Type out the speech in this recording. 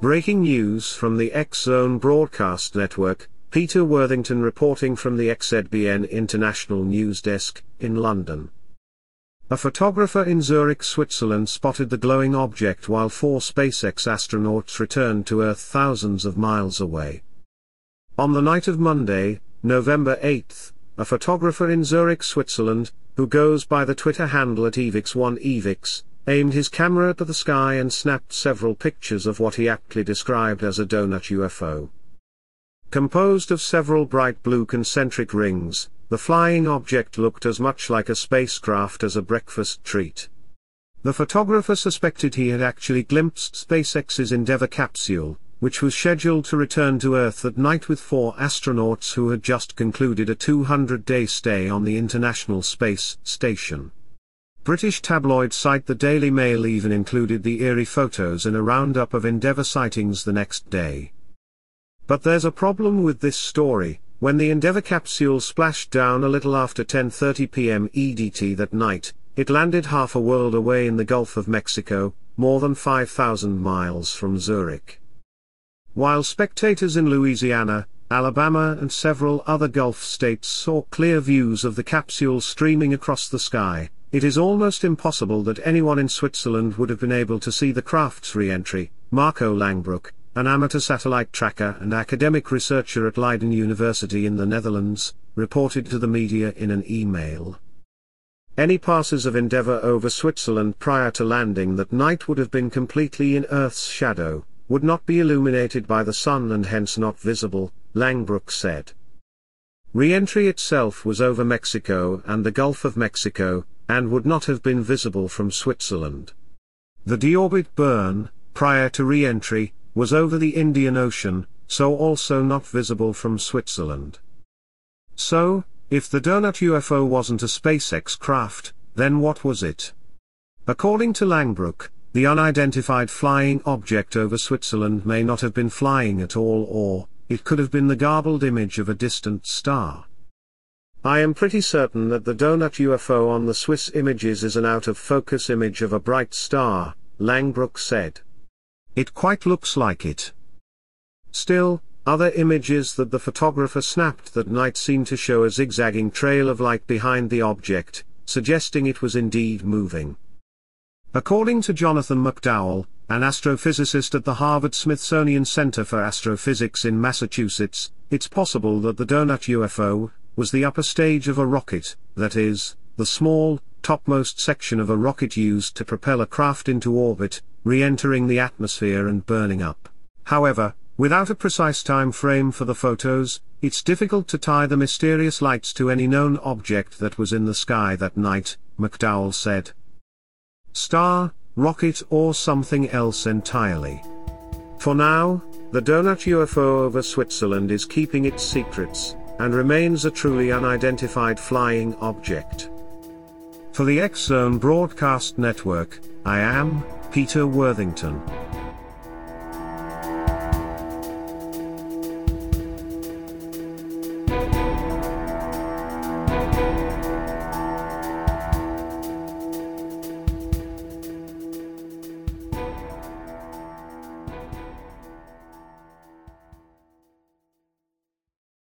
Breaking news from the X-Zone Broadcast Network, Peter Worthington reporting from the XZBN International News Desk, in London. A photographer in Zurich, Switzerland spotted the glowing object while four SpaceX astronauts returned to Earth thousands of miles away. On the night of Monday, November 8, a photographer in Zurich, Switzerland, who goes by the Twitter handle at Evix1Evix, aimed his camera at the sky and snapped several pictures of what he aptly described as a donut UFO. Composed of several bright blue concentric rings, the flying object looked as much like a spacecraft as a breakfast treat. The photographer suspected he had actually glimpsed SpaceX's Endeavour capsule, which was scheduled to return to Earth that night with four astronauts who had just concluded a 200-day stay on the International Space Station. British tabloid site The Daily Mail even included the eerie photos in a roundup of Endeavour sightings the next day. But there's a problem with this story, when the Endeavour capsule splashed down a little after 10.30 pm EDT that night, it landed half a world away in the Gulf of Mexico, more than 5,000 miles from Zurich. While spectators in Louisiana, Alabama and several other Gulf states saw clear views of the capsule streaming across the sky, it is almost impossible that anyone in Switzerland would have been able to see the craft's re-entry, Marco Langbroek, an amateur satellite tracker and academic researcher at Leiden University in the Netherlands, reported to the media in an email. Any passes of Endeavour over Switzerland prior to landing that night would have been completely in Earth's shadow, would not be illuminated by the sun and hence not visible, Langbroek said. Re-entry itself was over Mexico and the Gulf of Mexico, and would not have been visible from Switzerland. The deorbit burn, prior to re-entry, was over the Indian Ocean, so also not visible from Switzerland. So, if the donut UFO wasn't a SpaceX craft, then what was it? According to Langbroek, the unidentified flying object over Switzerland may not have been flying at all or, it could have been the garbled image of a distant star. I am pretty certain that the donut UFO on the Swiss images is an out-of-focus image of a bright star, Langbroek said. It quite looks like it. Still, other images that the photographer snapped that night seem to show a zigzagging trail of light behind the object, suggesting it was indeed moving. According to Jonathan McDowell, an astrophysicist at the Harvard-Smithsonian Center for Astrophysics in Massachusetts, it's possible that the donut UFO was the upper stage of a rocket, that is, the small, topmost section of a rocket used to propel a craft into orbit, re-entering the atmosphere and burning up. However, without a precise time frame for the photos, it's difficult to tie the mysterious lights to any known object that was in the sky that night, McDowell said. Star, rocket or something else entirely. For now, the donut UFO over Switzerland is keeping its secrets, and remains a truly unidentified flying object. For the X Zone Broadcast Network, I am Peter Worthington.